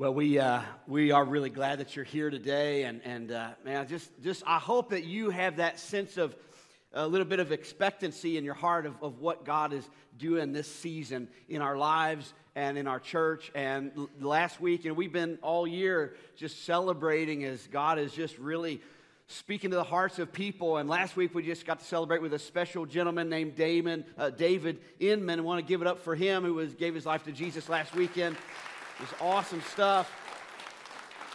Well, we, uh, we are really glad that you're here today. And, and uh, man, just, just I hope that you have that sense of a little bit of expectancy in your heart of, of what God is doing this season in our lives and in our church. And last week, and we've been all year just celebrating as God is just really speaking to the hearts of people. And last week, we just got to celebrate with a special gentleman named Damon, uh, David Inman. I want to give it up for him who was, gave his life to Jesus last weekend. It's awesome stuff.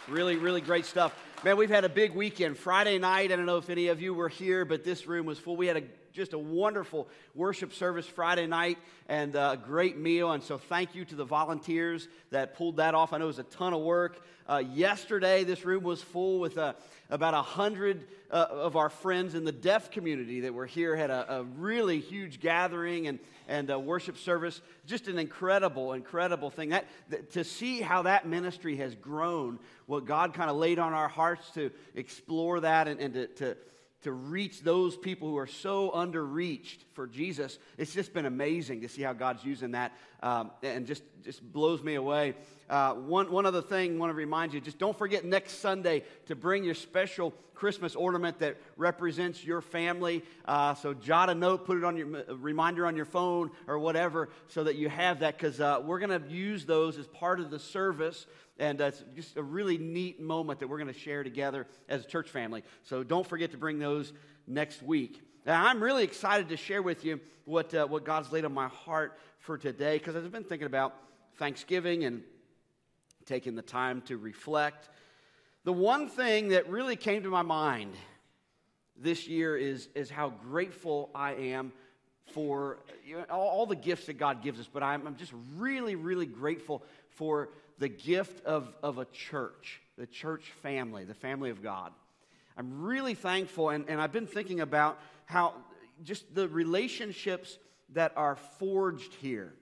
Really, really great stuff. Man, we've had a big weekend. Friday night, I don't know if any of you were here, but this room was full. We had a, just a wonderful worship service Friday night and a great meal. And so, thank you to the volunteers that pulled that off. I know it was a ton of work. Uh, yesterday, this room was full with uh, about a hundred uh, of our friends in the deaf community that were here. Had a, a really huge gathering and and worship service. Just an incredible, incredible thing. That, that to see how that ministry has grown, what God kind of laid on our hearts to explore that and, and to, to to reach those people who are so underreached for Jesus. It's just been amazing to see how God's using that um, and just, just blows me away. Uh, one, one other thing I want to remind you just don't forget next Sunday to bring your special Christmas ornament that represents your family. Uh, so jot a note, put it on your reminder on your phone or whatever so that you have that because uh, we're going to use those as part of the service and it's just a really neat moment that we're going to share together as a church family. So don't forget to bring those next week. Now, I'm really excited to share with you what, uh, what God's laid on my heart for today because I've been thinking about Thanksgiving and taking the time to reflect. The one thing that really came to my mind this year is, is how grateful I am for you know, all, all, the gifts that God gives us, but I'm, I'm just really, really grateful for the gift of, of a church, the church family, the family of God. I'm really thankful, and, and I've been thinking about how just the relationships that are forged here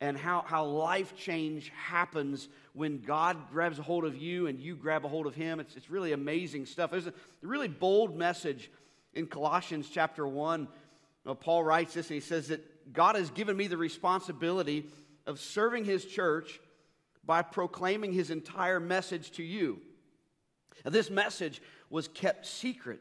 and how, how life change happens when God grabs a hold of you and you grab a hold of Him. It's, it's really amazing stuff. There's a really bold message in Colossians chapter 1. Uh, Paul writes this and he says that God has given me the responsibility of serving His church by proclaiming his entire message to you. Now, this message was kept secret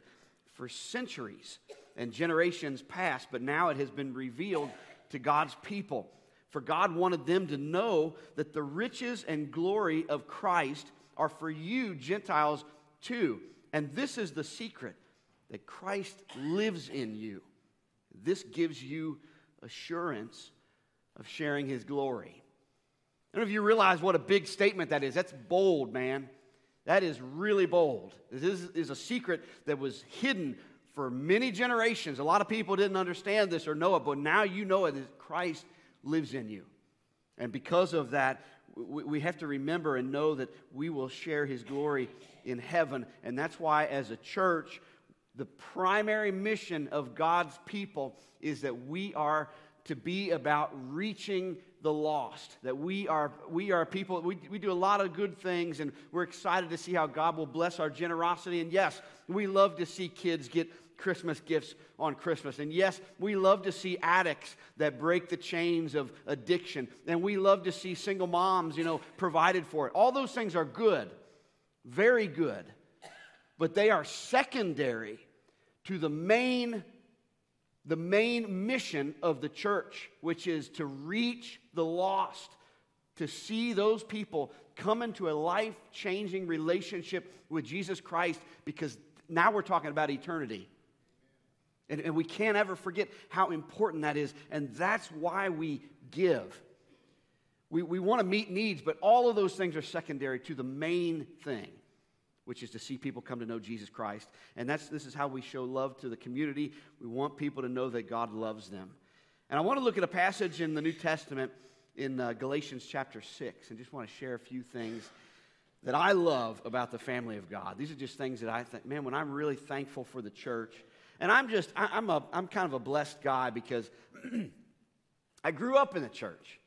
for centuries and generations past, but now it has been revealed to God's people. For God wanted them to know that the riches and glory of Christ are for you, Gentiles, too. And this is the secret that Christ lives in you. This gives you assurance of sharing his glory. I don't know if you realize what a big statement that is. That's bold, man. That is really bold. This is a secret that was hidden for many generations. A lot of people didn't understand this or know it, but now you know it. Christ lives in you. And because of that, we have to remember and know that we will share his glory in heaven. And that's why, as a church, the primary mission of God's people is that we are to be about reaching the lost. That we are, we are people, we, we do a lot of good things, and we're excited to see how God will bless our generosity. And yes, we love to see kids get Christmas gifts on Christmas. And yes, we love to see addicts that break the chains of addiction. And we love to see single moms, you know, provided for it. All those things are good, very good. But they are secondary to the main the main mission of the church, which is to reach the lost, to see those people come into a life changing relationship with Jesus Christ, because now we're talking about eternity. And, and, we can't ever forget how important that is, and that's why we give. We, we want to meet needs, but all of those things are secondary to the main thing which is to see people come to know Jesus Christ. And that's, this is how we show love to the community. We want people to know that God loves them. And I want to look at a passage in the New Testament in uh, Galatians chapter 6 and just want to share a few things that I love about the family of God. These are just things that I think, man, when I'm really thankful for the church, and I'm just, I, I'm, a, I'm kind of a blessed guy because I grew up in the church.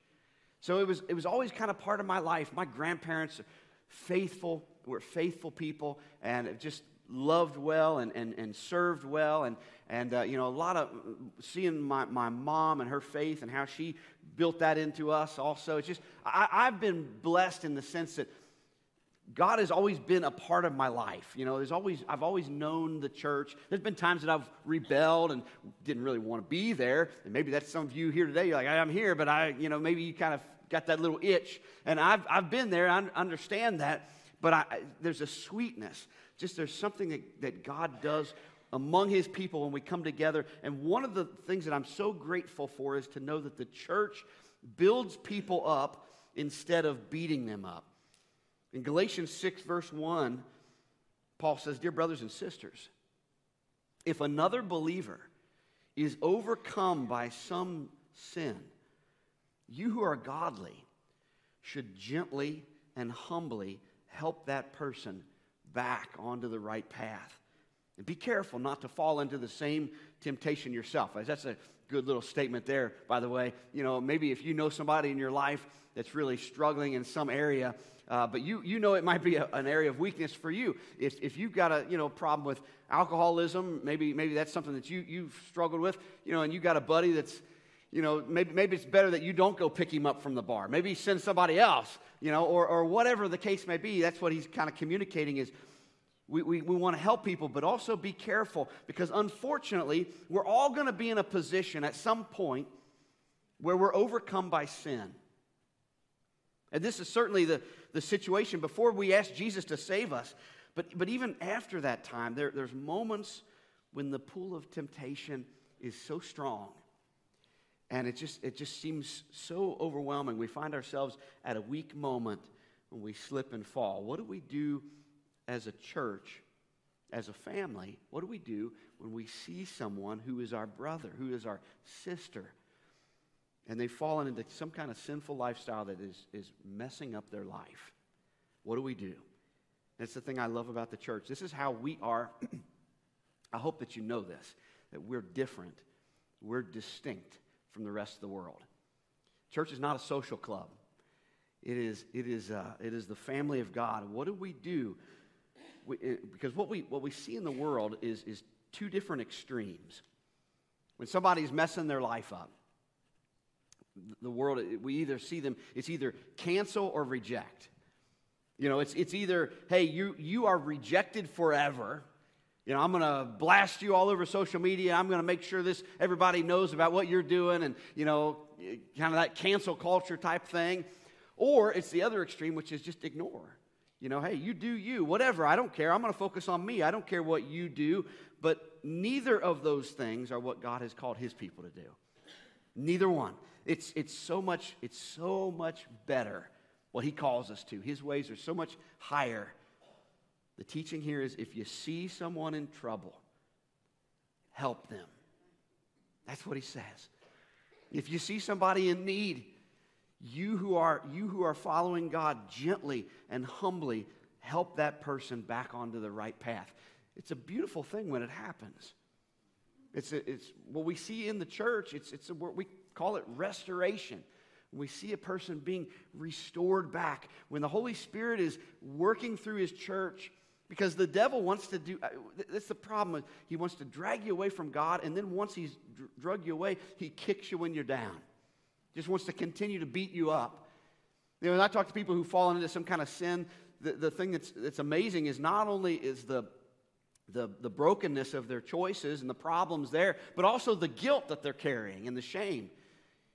So it was, it was always kind of part of my life. My grandparents, faithful, were faithful people and just loved well and, and, and served well. And, and uh, you know, a lot of seeing my, my mom and her faith and how she built that into us also. It's just, I, I've been blessed in the sense that God has always been a part of my life. You know, there's always, I've always known the church. There's been times that I've rebelled and didn't really want to be there. And maybe that's some of you here today. You're like, I'm here, but I, you know, maybe you kind of got that little itch. And I've, I've been there. I understand that. But I, there's a sweetness. Just there's something that, that God does among his people when we come together. And one of the things that I'm so grateful for is to know that the church builds people up instead of beating them up. In Galatians 6, verse 1, Paul says, Dear brothers and sisters, if another believer is overcome by some sin, you who are godly should gently and humbly help that person back onto the right path. And be careful not to fall into the same temptation yourself. That's a good little statement there, by the way. You know, maybe if you know somebody in your life that's really struggling in some area, uh, but you, you know it might be a, an area of weakness for you. If, if you've got a you know, problem with alcoholism, maybe, maybe that's something that you, you've struggled with, you know, and you've got a buddy that's, you know, maybe, maybe it's better that you don't go pick him up from the bar. Maybe send somebody else, you know, or, or whatever the case may be. That's what he's kind of communicating is we, we, we want to help people, but also be careful because unfortunately, we're all going to be in a position at some point where we're overcome by sin. And this is certainly the, the situation before we ask Jesus to save us. But, but even after that time, there, there's moments when the pool of temptation is so strong and it just, it just seems so overwhelming. We find ourselves at a weak moment when we slip and fall. What do we do as a church, as a family? What do we do when we see someone who is our brother, who is our sister, and they've fallen into some kind of sinful lifestyle that is, is messing up their life. What do we do? That's the thing I love about the church. This is how we are. I hope that you know this, that we're different, we're distinct from the rest of the world. Church is not a social club. It is, it is, uh, it is the family of God. What do we do? We, it, because what we, what we see in the world is, is two different extremes. When somebody's messing their life up, the world, we either see them, it's either cancel or reject. You know, it's, it's either, hey, you, you are rejected forever. You know, I'm going to blast you all over social media. I'm going to make sure this everybody knows about what you're doing and, you know, kind of that cancel culture type thing. Or it's the other extreme, which is just ignore. You know, hey, you do you, whatever. I don't care. I'm going to focus on me. I don't care what you do. But neither of those things are what God has called his people to do. Neither one. It's, it's, so much, it's so much better what he calls us to. His ways are so much higher. The teaching here is if you see someone in trouble, help them. That's what he says. If you see somebody in need, you who are you who are following God gently and humbly help that person back onto the right path. It's a beautiful thing when it happens. It's, a, it's what we see in the church. It's, it's a, we call it restoration. We see a person being restored back. When the Holy Spirit is working through his church, because the devil wants to do, uh, that's the problem. He wants to drag you away from God, and then once he's drug you away, he kicks you when you're down. Just wants to continue to beat you up. You know, when I talk to people who fall into some kind of sin, the, the thing that's, that's amazing is not only is the the, the brokenness of their choices and the problems there, but also the guilt that they're carrying and the shame.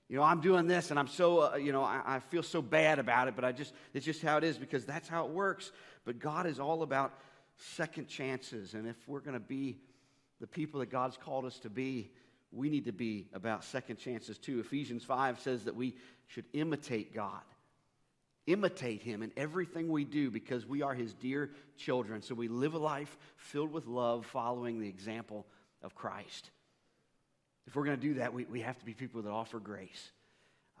You know, I'm doing this and I'm so, uh, you know, I, I feel so bad about it, but I just, it's just how it is because that's how it works. But God is all about second chances. And if we're going to be the people that God's called us to be, we need to be about second chances too. Ephesians 5 says that we should imitate God imitate him in everything we do because we are his dear children. So we live a life filled with love, following the example of Christ. If we're going to do that, we, we have to be people that offer grace.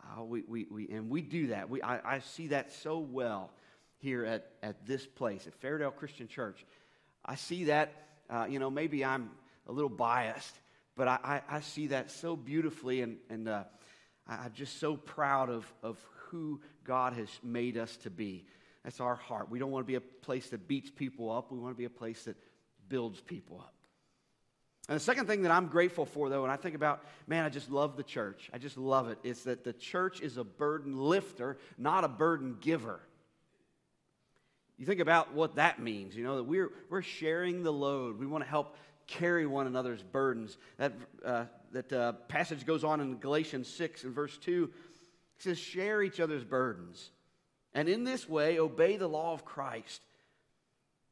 Uh, we, we, we, and we do that. We, I, I see that so well here at, at this place, at Fairdale Christian Church. I see that, uh, you know, maybe I'm a little biased, but I, I, I see that so beautifully, and, and uh, I'm just so proud of, of who God has made us to be. That's our heart. We don't want to be a place that beats people up. We want to be a place that builds people up. And the second thing that I'm grateful for, though, when I think about, man, I just love the church. I just love it. it. Is that the church is a burden lifter, not a burden giver. You think about what that means, you know, that we're, we're sharing the load. We want to help carry one another's burdens. That, uh, that uh, passage goes on in Galatians 6 and verse 2. It says, Share each other's burdens. And in this way, obey the law of Christ.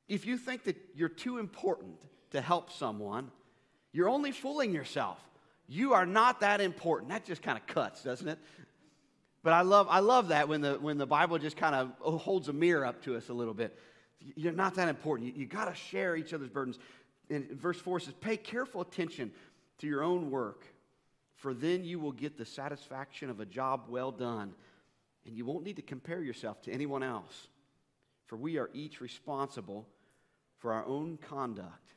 If you think that you're too important to help someone, you're only fooling yourself. You are not that important. That just kind of cuts, doesn't it? But I love, I love that when the, when the Bible just kind of holds a mirror up to us a little bit. You're not that important. You, you got to share each other's burdens. And verse 4 says, Pay careful attention to your own work, for then you will get the satisfaction of a job well done, and you won't need to compare yourself to anyone else, for we are each responsible for our own conduct.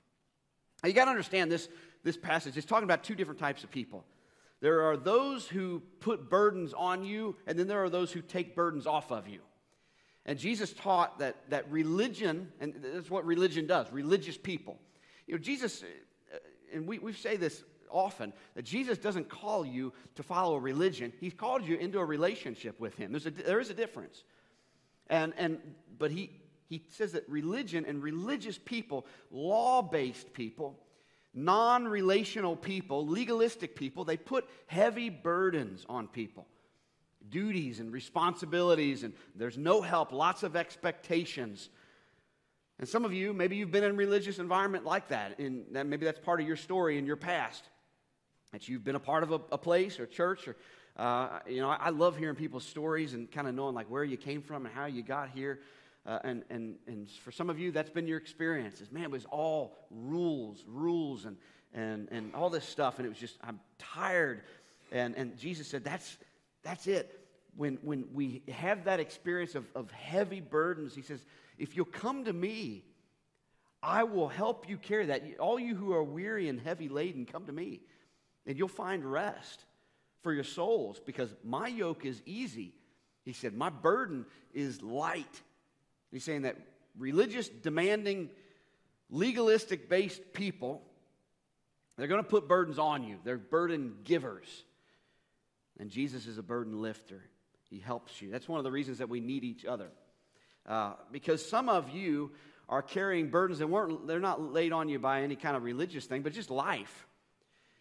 Now, you got to understand this, this passage. It's talking about two different types of people. There are those who put burdens on you, and then there are those who take burdens off of you. And Jesus taught that, that religion, and that's what religion does, religious people. You know, Jesus, uh, and we, we say this often, that Jesus doesn't call you to follow a religion. He's called you into a relationship with Him. There's a, there is a difference. And, and, but he, he says that religion and religious people, law based people, non relational people, legalistic people, they put heavy burdens on people duties and responsibilities, and there's no help, lots of expectations. And some of you, maybe you've been in a religious environment like that, and that maybe that's part of your story in your past. That you've been a part of a, a place or church, or uh, you know, I, I love hearing people's stories and kind of knowing like where you came from and how you got here. Uh, and, and, and for some of you, that's been your experience. man, it was all rules, rules, and, and, and all this stuff. And it was just, I'm tired. And, and Jesus said, that's, that's it. When, when we have that experience of, of heavy burdens, he says, if you'll come to me, I will help you carry that. All you who are weary and heavy laden, come to me, and you'll find rest for your souls because my yoke is easy. He said, My burden is light. He's saying that religious, demanding, legalistic based people, they're going to put burdens on you. They're burden givers. And Jesus is a burden lifter. He helps you. That's one of the reasons that we need each other. Uh, because some of you are carrying burdens that weren't, they're not laid on you by any kind of religious thing, but just life.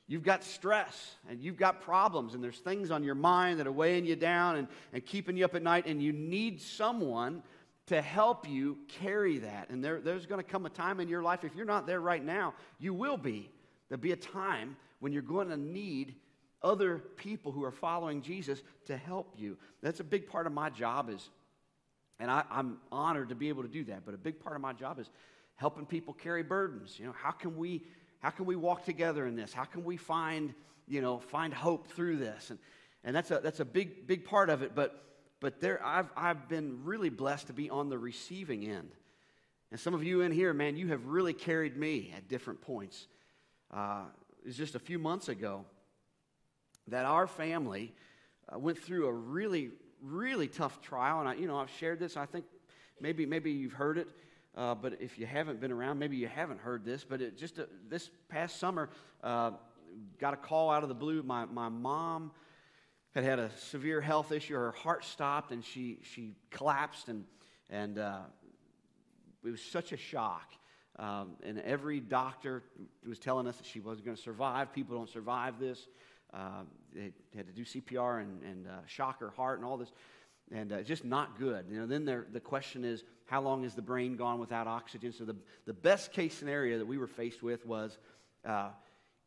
You've got stress and you've got problems, and there's things on your mind that are weighing you down and, and keeping you up at night, and you need someone to help you carry that. And there, there's going to come a time in your life, if you're not there right now, you will be. There'll be a time when you're going to need other people who are following Jesus to help you. That's a big part of my job is, and I, I'm honored to be able to do that, but a big part of my job is helping people carry burdens. You know, how can we how can we walk together in this? How can we find, you know, find hope through this? And and that's a that's a big, big part of it. But but there, I've, I've been really blessed to be on the receiving end. And some of you in here, man, you have really carried me at different points. Uh, it was just a few months ago that our family uh, went through a really, really tough trial. And I, you know, I've shared this. I think maybe, maybe you've heard it. Uh, but if you haven't been around, maybe you haven't heard this. But it just uh, this past summer, uh, got a call out of the blue. My, my mom had had a severe health issue. Her heart stopped and she, she collapsed, and, and uh, it was such a shock. Um, and every doctor was telling us that she wasn't going to survive. People don't survive this. Uh, they had to do CPR and, and uh, shock her heart and all this, and uh, just not good. You know, then the question is, how long is the brain gone without oxygen? So the, the best case scenario that we were faced with was uh,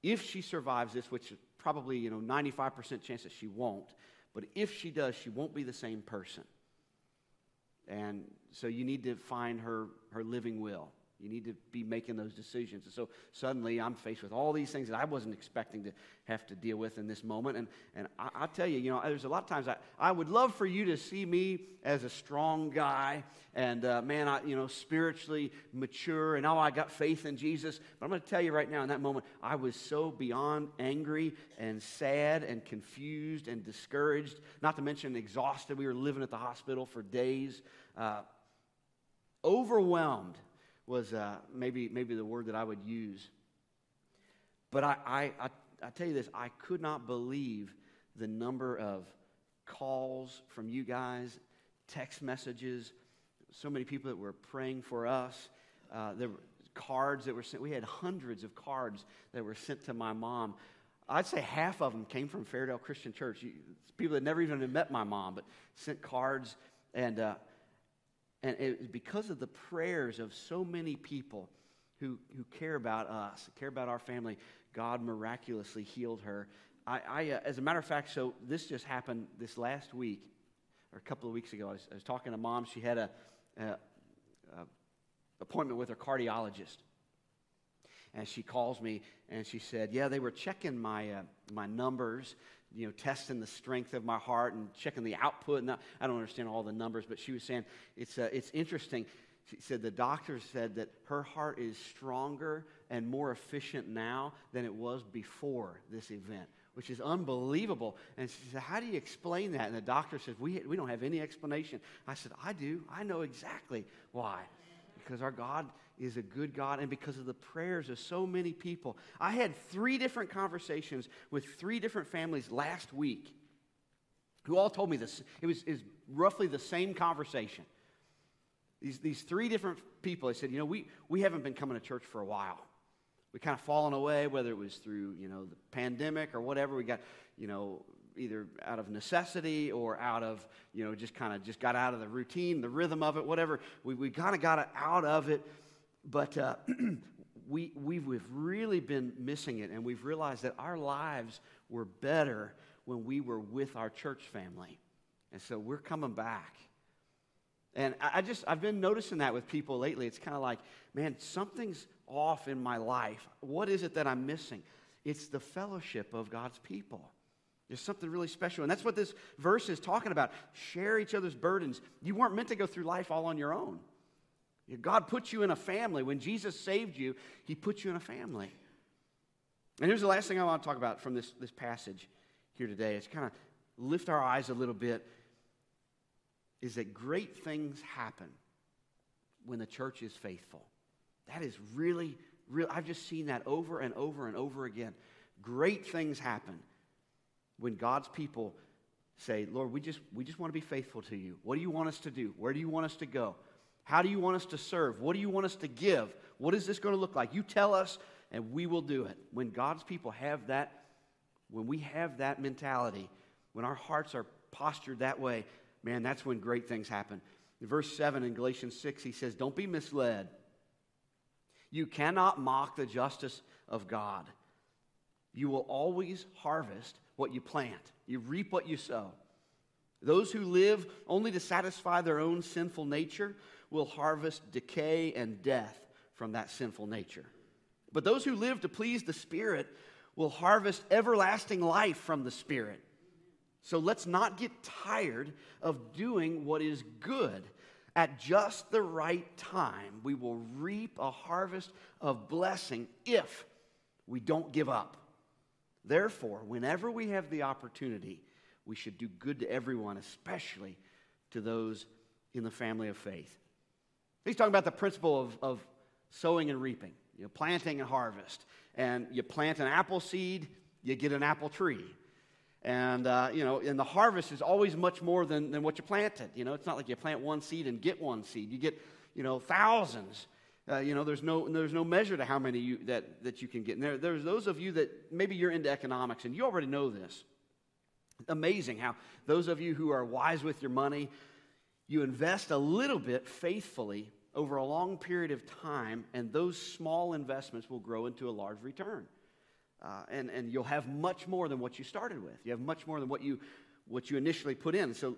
if she survives this, which probably, you know, 95% chance that she won't. But if she does, she won't be the same person. And so you need to find her, her living will. You need to be making those decisions. And so suddenly I'm faced with all these things that I wasn't expecting to have to deal with in this moment. And, and I, I tell you, you know, there's a lot of times I, I would love for you to see me as a strong guy and, uh, man, I, you know, spiritually mature and, oh, I got faith in Jesus. But I'm going to tell you right now in that moment, I was so beyond angry and sad and confused and discouraged, not to mention exhausted. We were living at the hospital for days. Uh, overwhelmed was uh, maybe, maybe the word that I would use. But I, I, I, I tell you this, I could not believe the number of calls from you guys, text messages, so many people that were praying for us. Uh, there were cards that were sent. We had hundreds of cards that were sent to my mom. I'd say half of them came from Fairdale Christian Church. People that never even met my mom, but sent cards. And, uh, and it was because of the prayers of so many people who, who care about us, care about our family, God miraculously healed her. I, I uh, as a matter of fact, so this just happened this last week, or a couple of weeks ago. I was, I was talking to mom. She had a, a, a appointment with her cardiologist. And she calls me and she said, Yeah, they were checking my, uh, my numbers, you know, testing the strength of my heart and checking the output. And I don't understand all the numbers, but she was saying it's, uh, it's interesting. She said the doctor said that her heart is stronger and more efficient now than it was before this event, which is unbelievable. And she said, How do you explain that? And the doctor said, We, we don't have any explanation. I said, I do. I know exactly why because our God is a good God and because of the prayers of so many people. I had three different conversations with three different families last week who all told me this. It was, it was roughly the same conversation. These, these three different people, they said, you know, we, we haven't been coming to church for a while. We kind of fallen away, whether it was through, you know, the pandemic or whatever. We got, you know, either out of necessity or out of, you know, just kind of just got out of the routine, the rhythm of it, whatever. We, we kind of got out of it. But uh, we, we've, we've really been missing it, and we've realized that our lives were better when we were with our church family. And so we're coming back. And I just, I've been noticing that with people lately. It's kind of like, man, something's off in my life. What is it that I'm missing? It's the fellowship of God's people. There's something really special. And that's what this verse is talking about. Share each other's burdens. You weren't meant to go through life all on your own. God put you in a family. When Jesus saved you, he put you in a family. And here's the last thing I want to talk about from this, this passage here today. It's kind of lift our eyes a little bit. Is that great things happen when the church is faithful. That is really, really, I've just seen that over and over and over again. Great things happen when God's people say, Lord, we just, we just want to be faithful to you. What do you want us to do? Where do you want us to go? How do you want us to serve? What do you want us to give? What is this going to look like? You tell us, and we will do it. When God's people have that, when we have that mentality, when our hearts are postured that way, man, that's when great things happen. In verse 7 in Galatians 6, he says, Don't be misled. You cannot mock the justice of God. You will always harvest what you plant, you reap what you sow. Those who live only to satisfy their own sinful nature will harvest decay and death from that sinful nature. But those who live to please the Spirit will harvest everlasting life from the Spirit. So let's not get tired of doing what is good. At just the right time, we will reap a harvest of blessing if we don't give up. Therefore, whenever we have the opportunity, we should do good to everyone, especially to those in the family of faith. He's talking about the principle of, of sowing and reaping, you know, planting and harvest. And you plant an apple seed, you get an apple tree. And, uh, you know, and the harvest is always much more than, than what you planted. You know, it's not like you plant one seed and get one seed. You get, you know, thousands. Uh, you know, there's no, there's no measure to how many you, that, that you can get. And there, there's those of you that maybe you're into economics and you already know this. Amazing how those of you who are wise with your money, you invest a little bit faithfully over a long period of time, and those small investments will grow into a large return. Uh, and, and you'll have much more than what you started with. You have much more than what you, what you initially put in. So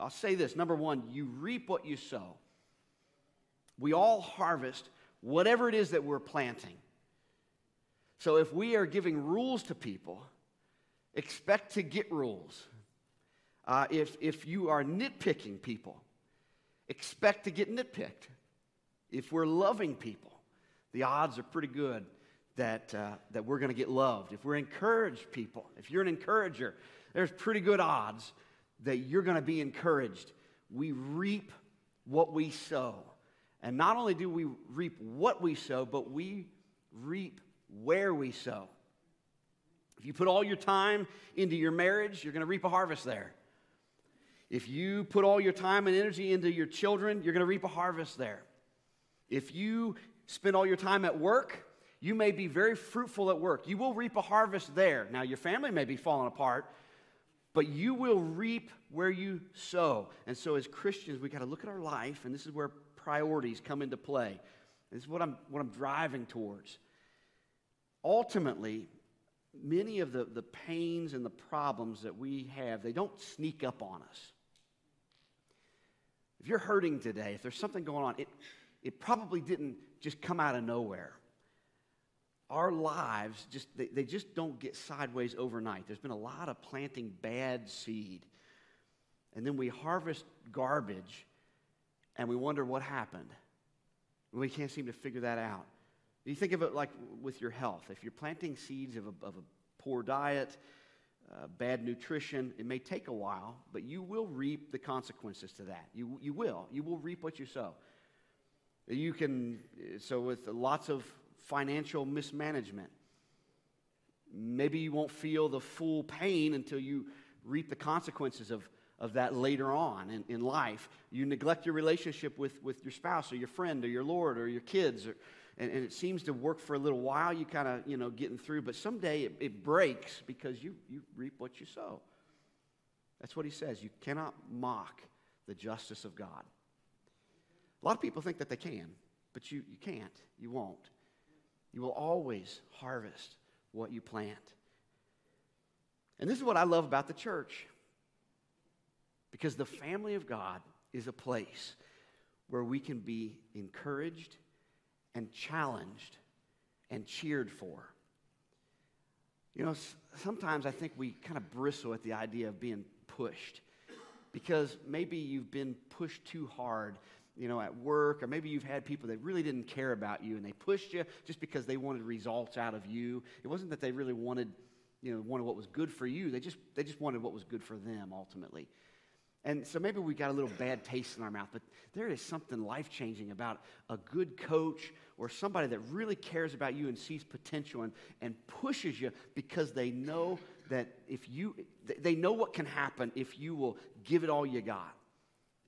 I'll say this number one, you reap what you sow. We all harvest whatever it is that we're planting. So if we are giving rules to people, expect to get rules. Uh, if, if you are nitpicking people, expect to get nitpicked. If we're loving people, the odds are pretty good that, uh, that we're going to get loved. If we're encouraged people, if you're an encourager, there's pretty good odds that you're going to be encouraged. We reap what we sow. And not only do we reap what we sow, but we reap where we sow. If you put all your time into your marriage, you're going to reap a harvest there. If you put all your time and energy into your children, you're going to reap a harvest there. If you spend all your time at work, you may be very fruitful at work. You will reap a harvest there. Now, your family may be falling apart, but you will reap where you sow. And so, as Christians, we got to look at our life, and this is where priorities come into play. This is what I'm, what I'm driving towards. Ultimately, many of the, the pains and the problems that we have, they don't sneak up on us. If you're hurting today, if there's something going on, it, it probably didn't just come out of nowhere. Our lives just they, they just don't get sideways overnight. There's been a lot of planting bad seed. And then we harvest garbage and we wonder what happened. We can't seem to figure that out. You think of it like with your health. If you're planting seeds of a, of a poor diet, uh, bad nutrition, it may take a while, but you will reap the consequences to that. You, you will. You will reap what you sow. You can, so with lots of financial mismanagement, maybe you won't feel the full pain until you reap the consequences of, of that later on in, in life. You neglect your relationship with, with your spouse or your friend or your Lord or your kids or, and, and it seems to work for a little while. You kind of, you know, getting through, but someday it, it breaks because you, you reap what you sow. That's what he says. You cannot mock the justice of God. A lot of people think that they can, but you, you can't. You won't. You will always harvest what you plant. And this is what I love about the church. Because the family of God is a place where we can be encouraged and challenged and cheered for. You know, sometimes I think we kind of bristle at the idea of being pushed because maybe you've been pushed too hard, you know, at work, or maybe you've had people that really didn't care about you and they pushed you just because they wanted results out of you. It wasn't that they really wanted, you know, wanted what was good for you. They just they just wanted what was good for them ultimately. And so maybe we got a little bad taste in our mouth, but there is something life changing about a good coach or somebody that really cares about you and sees potential and, and pushes you because they know that if you, they know what can happen if you will give it all you got.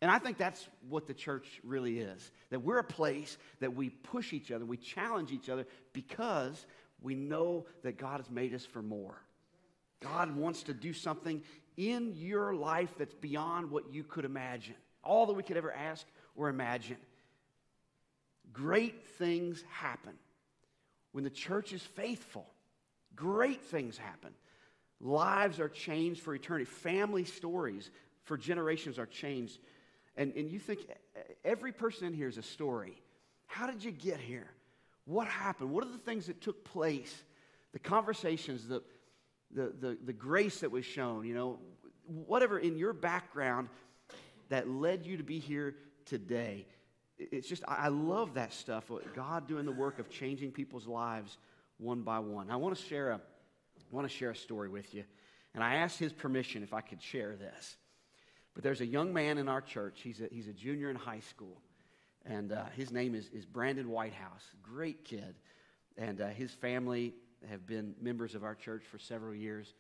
And I think that's what the church really is that we're a place that we push each other, we challenge each other because we know that God has made us for more. God wants to do something in your life that's beyond what you could imagine, all that we could ever ask or imagine. Great things happen when the church is faithful. Great things happen. Lives are changed for eternity. Family stories for generations are changed. And, and you think every person in here is a story. How did you get here? What happened? What are the things that took place? The conversations, the, the, the, the grace that was shown, you know, whatever in your background that led you to be here today. It's just, I love that stuff. God doing the work of changing people's lives one by one. I want to share a, I want to share a story with you. And I asked his permission if I could share this. But there's a young man in our church. He's a, he's a junior in high school. And uh, his name is, is Brandon Whitehouse. Great kid. And uh, his family have been members of our church for several years.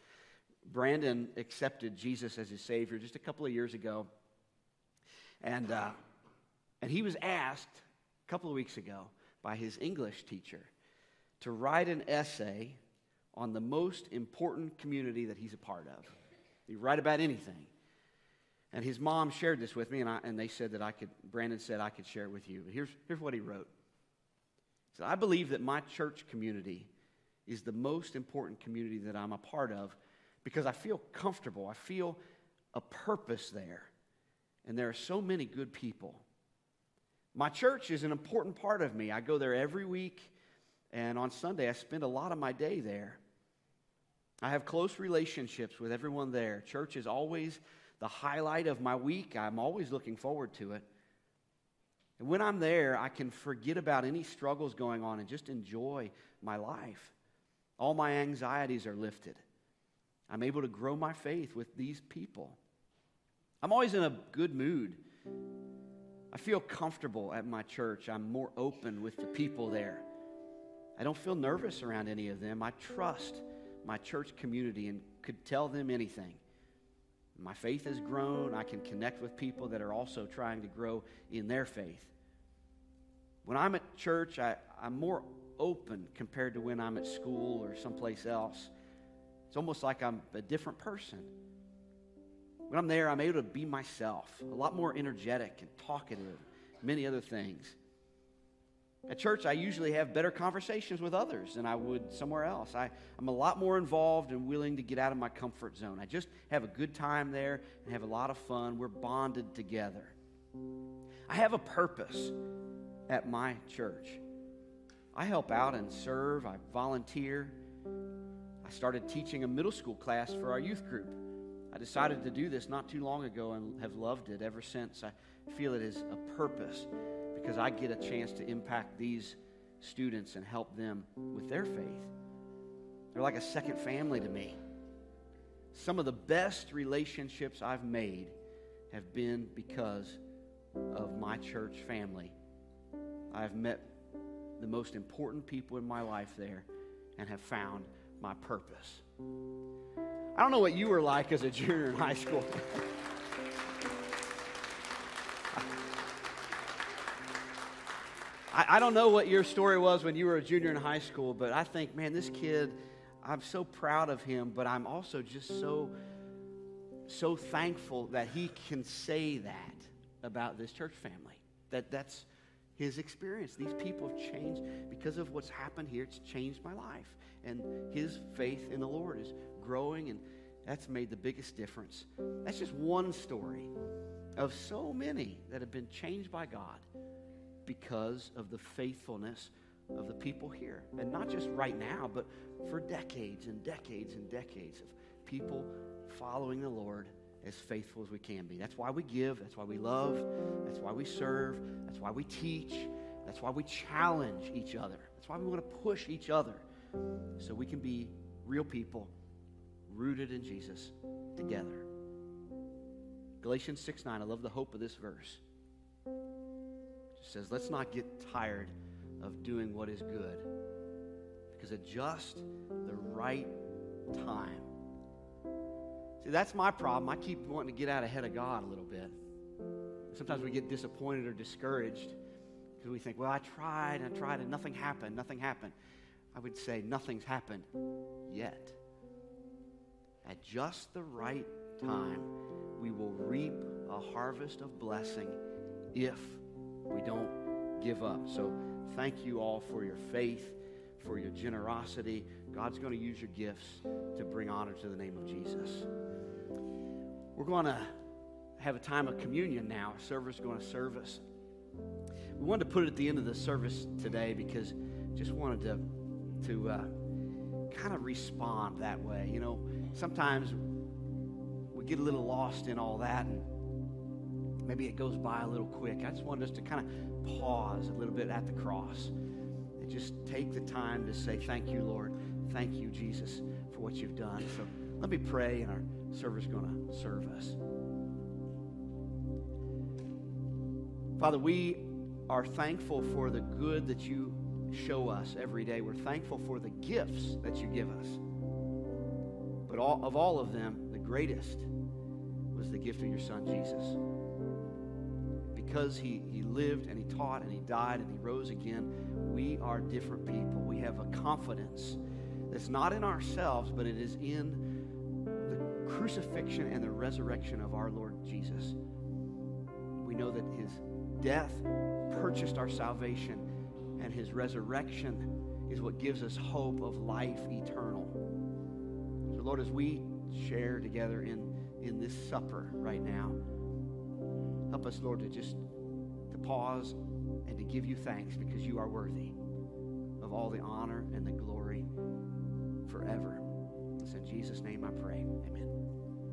Brandon accepted Jesus as his Savior just a couple of years ago. And, uh, and he was asked a couple of weeks ago by his English teacher to write an essay on the most important community that he's a part of. He write about anything. And his mom shared this with me, and, I, and they said that I could, Brandon said I could share it with you. Here's, here's what he wrote. He said, I believe that my church community is the most important community that I'm a part of because I feel comfortable. I feel a purpose there. And there are so many good people. My church is an important part of me. I go there every week, and on Sunday, I spend a lot of my day there. I have close relationships with everyone there. Church is always the highlight of my week. I'm always looking forward to it. And when I'm there, I can forget about any struggles going on and just enjoy my life. All my anxieties are lifted. I'm able to grow my faith with these people. I'm always in a good mood. I feel comfortable at my church. I'm more open with the people there. I don't feel nervous around any of them. I trust my church community and could tell them anything. My faith has grown. I can connect with people that are also trying to grow in their faith. When I'm at church, I, I'm more open compared to when I'm at school or someplace else. It's almost like I'm a different person. When I'm there, I'm able to be myself, a lot more energetic and talkative, many other things. At church, I usually have better conversations with others than I would somewhere else. I, am a lot more involved and willing to get out of my comfort zone. I just have a good time there and have a lot of fun. We're bonded together. I have a purpose at my church. I help out and serve, I volunteer. I started teaching a middle school class for our youth group. I decided to do this not too long ago and have loved it ever since. I feel it is a purpose because I get a chance to impact these students and help them with their faith. They're like a second family to me. Some of the best relationships I've made have been because of my church family. I've met the most important people in my life there and have found my purpose. I don't know what you were like as a junior in high school. I, I don't know what your story was when you were a junior in high school, but I think, man, this kid, I'm so proud of him, but I'm also just so, so thankful that he can say that about this church family. That that's his experience. These people have changed because of what's happened here. It's changed my life. And his faith in the Lord is growing, and that's made the biggest difference. That's just one story of so many that have been changed by God because of the faithfulness of the people here. And not just right now, but for decades and decades and decades of people following the Lord as faithful as we can be. That's why we give. That's why we love. That's why we serve. That's why we teach. That's why we challenge each other. That's why we want to push each other so we can be real people rooted in Jesus together. Galatians 6 9, I love the hope of this verse. It says, Let's not get tired of doing what is good because at just the right time, See, that's my problem. I keep wanting to get out ahead of God a little bit. Sometimes we get disappointed or discouraged because we think, well, I tried and I tried and nothing happened, nothing happened. I would say nothing's happened yet. At just the right time, we will reap a harvest of blessing if we don't give up. So thank you all for your faith, for your generosity. God's going to use your gifts to bring honor to the name of Jesus. We're going to have a time of communion now. Our server's going to serve us. We wanted to put it at the end of the service today because just wanted to to uh, kind of respond that way. You know, sometimes we get a little lost in all that and maybe it goes by a little quick. I just wanted us to kind of pause a little bit at the cross and just take the time to say, Thank you, Lord. Thank you, Jesus, for what you've done. So let me pray, and our server's going to serve us. Father, we are thankful for the good that you show us every day. We're thankful for the gifts that you give us. But all, of all of them, the greatest was the gift of your son, Jesus. Because he, he lived and he taught and he died and he rose again, we are different people. We have a confidence that's not in ourselves, but it is in crucifixion and the resurrection of our Lord Jesus. We know that his death purchased our salvation, and his resurrection is what gives us hope of life eternal. So, Lord, as we share together in, in this supper right now, help us, Lord, to just to pause and to give you thanks because you are worthy of all the honor and the glory forever. It's in Jesus' name I pray. Amen.